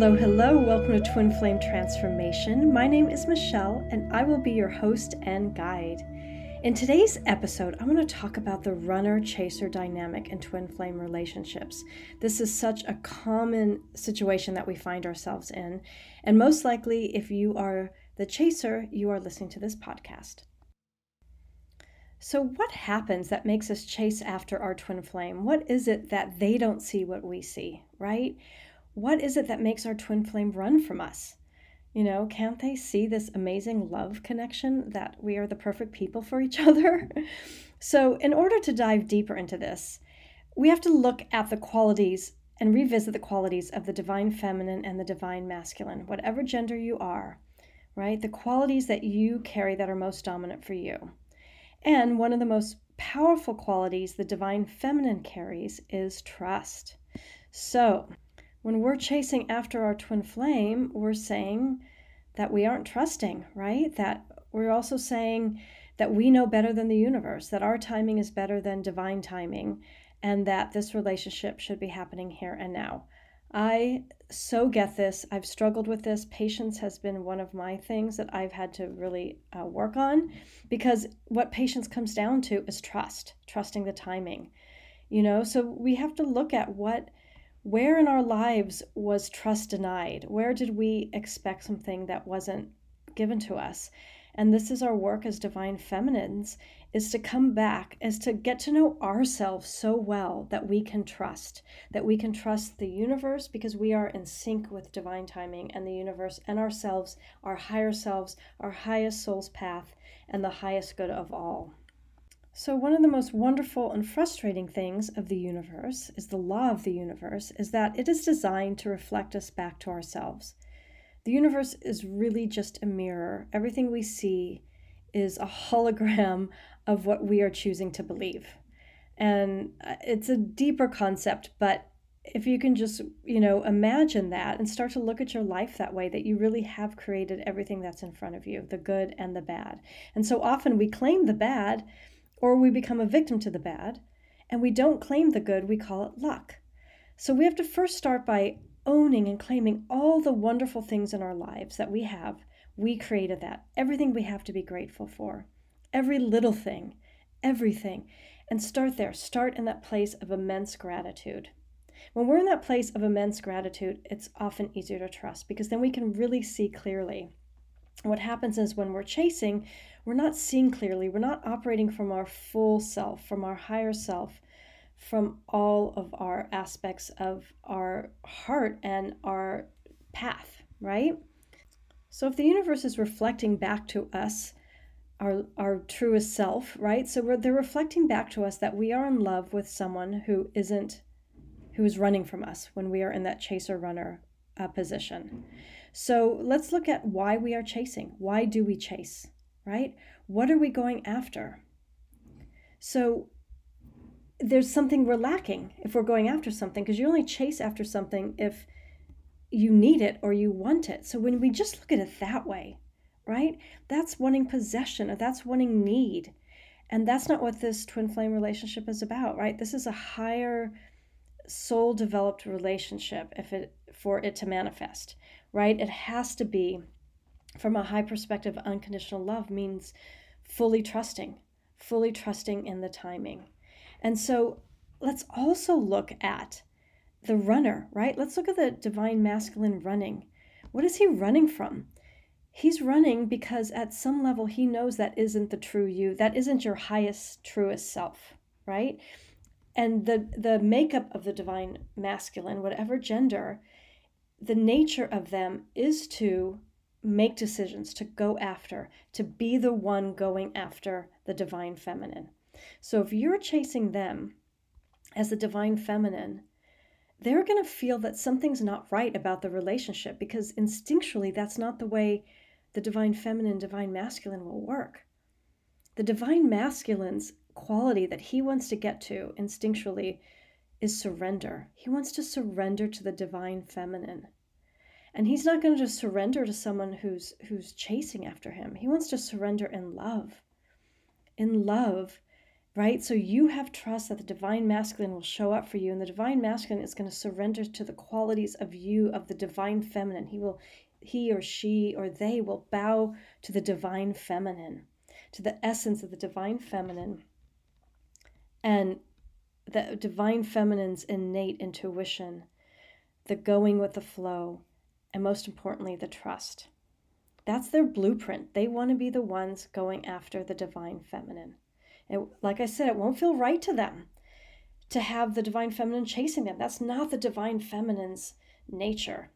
Hello, hello. Welcome to Twin Flame Transformation. My name is Michele, and I will be your host and guide. In today's episode, I'm going to talk about the runner chaser dynamic in twin flame relationships. This is such a common situation that we find ourselves in, and most likely, if you are the chaser, you are listening to this podcast. So, what happens that makes us chase after our twin flame? What is it that they don't see what we see, right? What is it that makes our twin flame run from us? You know, can't they see this amazing love connection that we are the perfect people for each other? so, in order to dive deeper into this, we have to look at the qualities and revisit the qualities of the divine feminine and the divine masculine, whatever gender you are, right? The qualities that you carry that are most dominant for you. And one of the most powerful qualities the divine feminine carries is trust. So, when we're chasing after our twin flame, we're saying that we aren't trusting, right? That we're also saying that we know better than the universe, that our timing is better than divine timing, and that this relationship should be happening here and now. I so get this. I've struggled with this. Patience has been one of my things that I've had to really uh, work on because what patience comes down to is trust, trusting the timing. You know, so we have to look at what where in our lives was trust denied? Where did we expect something that wasn't given to us? And this is our work as divine feminines is to come back, is to get to know ourselves so well that we can trust, that we can trust the universe because we are in sync with divine timing and the universe and ourselves, our higher selves, our highest soul's path, and the highest good of all. So, one of the most wonderful and frustrating things of the universe is the law of the universe, is that it is designed to reflect us back to ourselves. The universe is really just a mirror. Everything we see is a hologram of what we are choosing to believe. And uh, it's a deeper concept, but if you can just, you know, imagine that and start to look at your life that way, that you really have created everything that's in front of you, the good and the bad. And so often we claim the bad or we become a victim to the bad, and we don't claim the good, we call it luck. So we have to first start by owning and claiming all the wonderful things in our lives that we have. We created that. Everything we have to be grateful for. Every little thing, everything. And start there. Start in that place of immense gratitude. When we're in that place of immense gratitude, it's often easier to trust because then we can really see clearly. What happens is when we're chasing, we're not seeing clearly. We're not operating from our full self, from our higher self, from all of our aspects of our heart and our path, right? So if the universe is reflecting back to us, our, our truest self, right? So they're reflecting back to us that we are in love with someone who isn't, who is running from us when we are in that chaser runner uh, position. So let's look at why we are chasing. Why do we chase? Right? What are we going after? So there's something we're lacking if we're going after something because you only chase after something if you need it or you want it. So when we just look at it that way, right? That's wanting possession or that's wanting need. And that's not what this twin flame relationship is about, right? This is a higher soul developed relationship if it for it to manifest, right? It has to be from a high perspective, unconditional love means fully trusting, fully trusting in the timing. And so let's also look at the runner, right? Let's look at the divine masculine running. What is he running from? He's running because at some level he knows that isn't the true you. That isn't your highest, truest self, right? And the the makeup of the divine masculine, whatever gender, the nature of them is to make decisions, to go after, to be the one going after the divine feminine. So if you're chasing them as the divine feminine, they're going to feel that something's not right about the relationship because instinctually that's not the way the divine feminine, divine masculine will work. The divine masculine's quality that he wants to get to instinctually is surrender. He wants to surrender to the divine feminine. And he's not going to just surrender to someone who's who's chasing after him. He wants to surrender in love. In love, right? So you have trust that the divine masculine will show up for you, and the divine masculine is going to surrender to the qualities of you, of the divine feminine. He will, he or she or they will bow to the divine feminine, to the essence of the divine feminine, and the divine feminine's innate intuition, the going with the flow, and most importantly, the trust. That's their blueprint. They want to be the ones going after the divine feminine. It, like I said, it won't feel right to them to have the divine feminine chasing them. That's not the divine feminine's nature.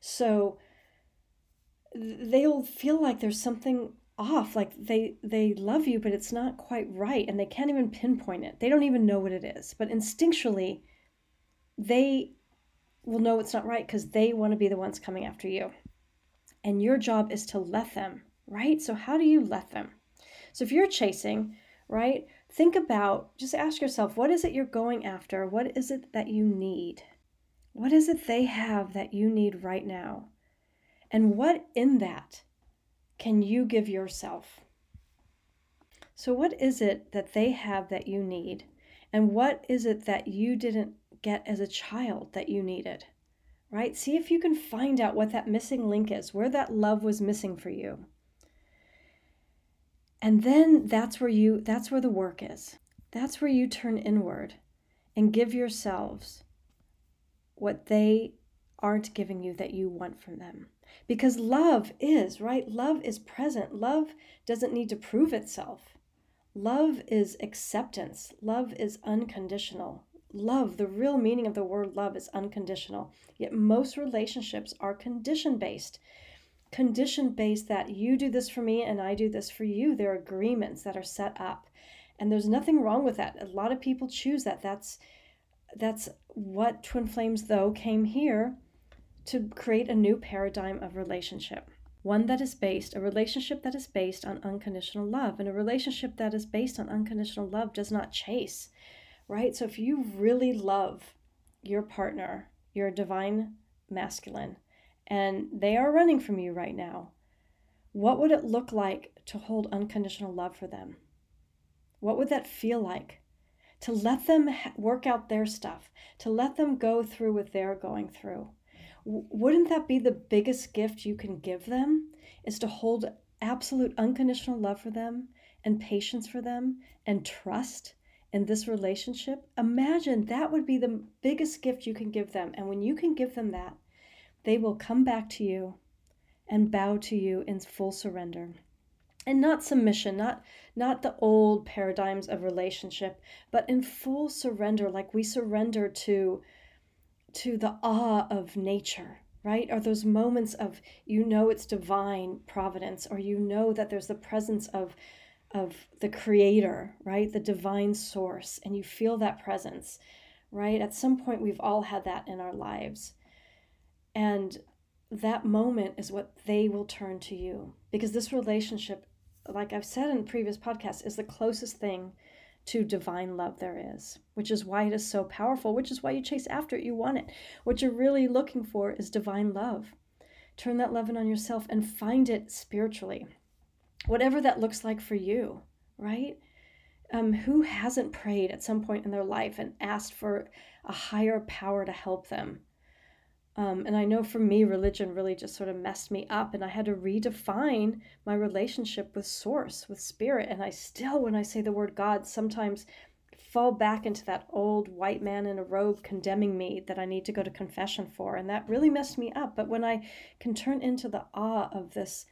So they'll feel like there's something off like they they love you but it's not quite right and they can't even pinpoint it they don't even know what it is but instinctually they will know it's not right because they want to be the ones coming after you and your job is to let them right so how do you let them so if you're chasing, right, think about, just ask yourself, what is it you're going after? What is it that you need? What is it they have that you need right now? And what in that can you give yourself? So, what is it that they have that you need? And what is it that you didn't get as a child that you needed? Right? See if you can find out what that missing link is, where that love was missing for you. And then that's where you that's where the work is. That's where you turn inward and give yourselves what they aren't giving you that you want from them. Because love is, right? Love is present. Love doesn't need to prove itself. Love is acceptance. Love is unconditional. Love, the real meaning of the word love is unconditional. Yet most relationships are condition based condition based that you do this for me and I do this for you. There are agreements that are set up. And there's nothing wrong with that. A lot of people choose that. That's that's what Twin Flames though came here to create a new paradigm of relationship. One that is based, a relationship that is based on unconditional love. And a relationship that is based on unconditional love does not chase, right? So if you really love your partner, your divine masculine, and they are running from you right now, what would it look like to hold unconditional love for them? What would that feel like? To let them work out their stuff, to let them go through what they're going through. wouldn't that be the biggest gift you can give them? Is to hold absolute unconditional love for them and patience for them and trust in this relationship? Imagine that would be the biggest gift you can give them. And when you can give them that, they will come back to you and bow to you in full surrender and not submission not not the old paradigms of relationship but in full surrender like we surrender to to the awe of nature right are those moments of you know it's divine providence or you know that there's the presence of of the creator right the divine source and you feel that presence right at some point we've all had that in our lives and that moment is what they will turn to you. Because this relationship, like I've said in previous podcasts, is the closest thing to divine love there is, which is why it is so powerful, which is why you chase after it, you want it. What you're really looking for is divine love. Turn that love in on yourself and find it spiritually, whatever that looks like for you, right? Um, who hasn't prayed at some point in their life and asked for a higher power to help them? Um, and I know for me, religion really just sort of messed me up, and I had to redefine my relationship with Source, with Spirit. And I still, when I say the word God, sometimes fall back into that old white man in a robe condemning me that I need to go to confession for. And that really messed me up. But when I can turn into the awe of this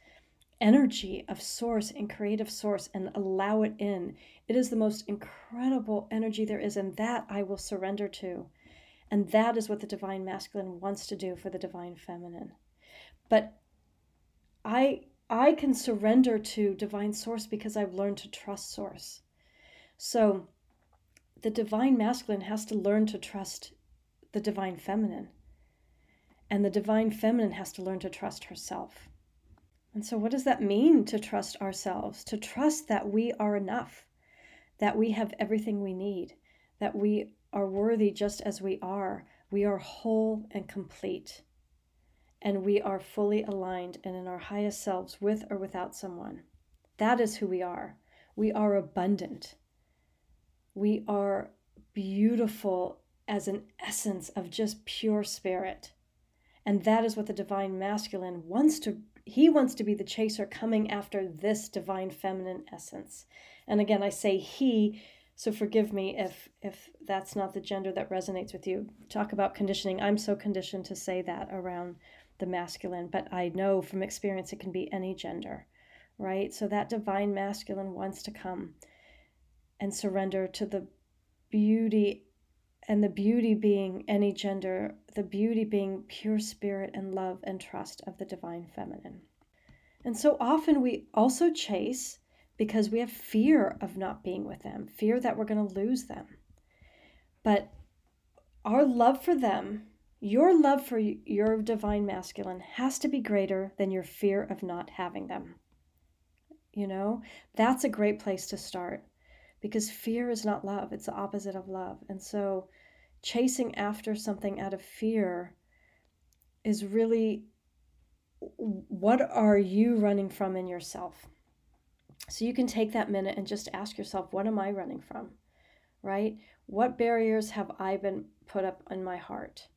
energy of source and creative source and allow it in, it is the most incredible energy there is. And that I will surrender to. And that is what the divine masculine wants to do for the divine feminine. But I I can surrender to divine source because I've learned to trust source. So the divine masculine has to learn to trust the divine feminine. And the divine feminine has to learn to trust herself. And so, what does that mean to trust ourselves? To trust that we are enough, that we have everything we need, that we are worthy just as we are. We are whole and complete. And we are fully aligned and in our highest selves with or without someone. That is who we are. We are abundant. We are beautiful as an essence of just pure spirit. And that is what the divine masculine wants to he wants to be the chaser coming after this divine feminine essence. And again, I say he, so forgive me if if that's not the gender that resonates with you. Talk about conditioning. I'm so conditioned to say that around the masculine, but I know from experience it can be any gender, right? So that divine masculine wants to come and surrender to the beauty and the beauty being any gender, the beauty being pure spirit and love and trust of the divine feminine. And so often we also chase because we have fear of not being with them, fear that we're going to lose them. But our love for them, your love for your divine masculine, has to be greater than your fear of not having them. You know, that's a great place to start because fear is not love, it's the opposite of love. And so chasing after something out of fear is really what are you running from in yourself? So you can take that minute and just ask yourself, what am I running from? Right? What barriers have I been put up in my heart?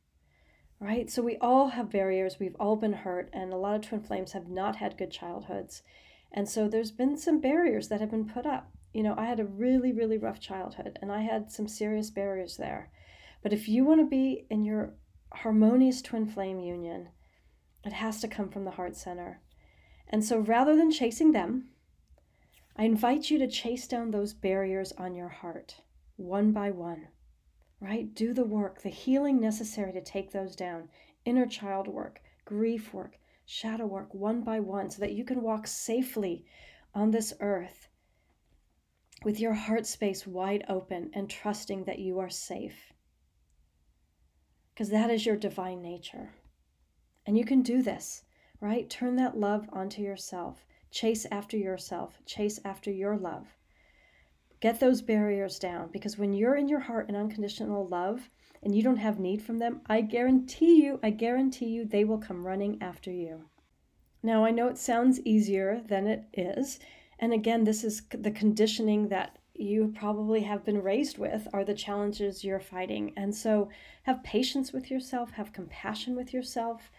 Right? So we all have barriers. We've all been hurt, and a lot of twin flames have not had good childhoods. And so there's been some barriers that have been put up. You know, I had a really, really rough childhood, and I had some serious barriers there. But if you want to be in your harmonious twin flame union, it has to come from the heart center. And so rather than chasing them, I invite you to chase down those barriers on your heart, one by one, right? Do the work, the healing necessary to take those down inner child work, grief work, shadow work, one by one, so that you can walk safely on this earth with your heart space wide open and trusting that you are safe because that is your divine nature. And you can do this, right? Turn that love onto yourself. Chase after yourself. Chase after your love. Get those barriers down because when you're in your heart in unconditional love and you don't have need from them, I guarantee you, I guarantee you, they will come running after you. Now, I know it sounds easier than it is. And again, this is the conditioning that you probably have been raised with are the challenges you're fighting. And so have patience with yourself, have compassion with yourself,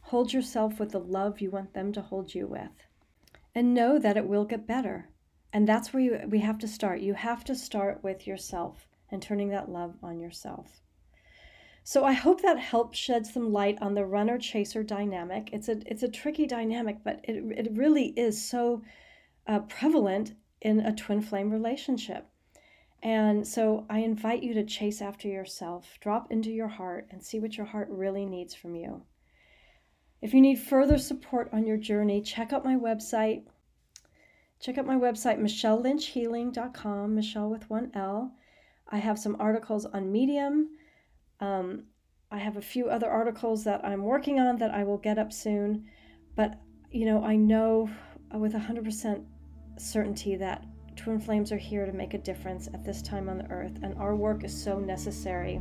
hold yourself with the love you want them to hold you with. And know that it will get better. And that's where you, we have to start. You have to start with yourself and turning that love on yourself. So I hope that helps shed some light on the runner chaser dynamic. It's a it's a tricky dynamic, but it it really is so uh, prevalent in a twin flame relationship. And so I invite you to chase after yourself, drop into your heart, and see what your heart really needs from you. If you need further support on your journey, check out my website. Check out my website, michelelynchhealing.com, Michele with one L. I have some articles on Medium. Um, I have a few other articles that I'm working on that I will get up soon. But, you know, I know with 100% certainty that twin flames are here to make a difference at this time on the earth, and our work is so necessary.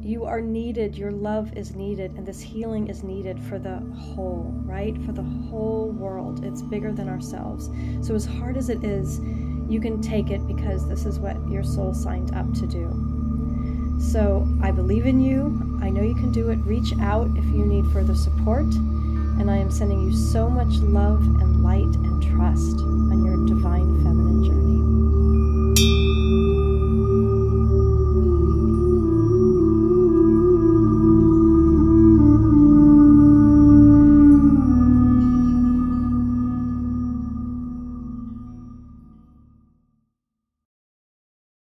You are needed, your love is needed, and this healing is needed for the whole, right? For the whole world. It's bigger than ourselves. So, as hard as it is, you can take it because this is what your soul signed up to do. So, I believe in you. I know you can do it. Reach out if you need further support. And I am sending you so much love and light and trust on your divine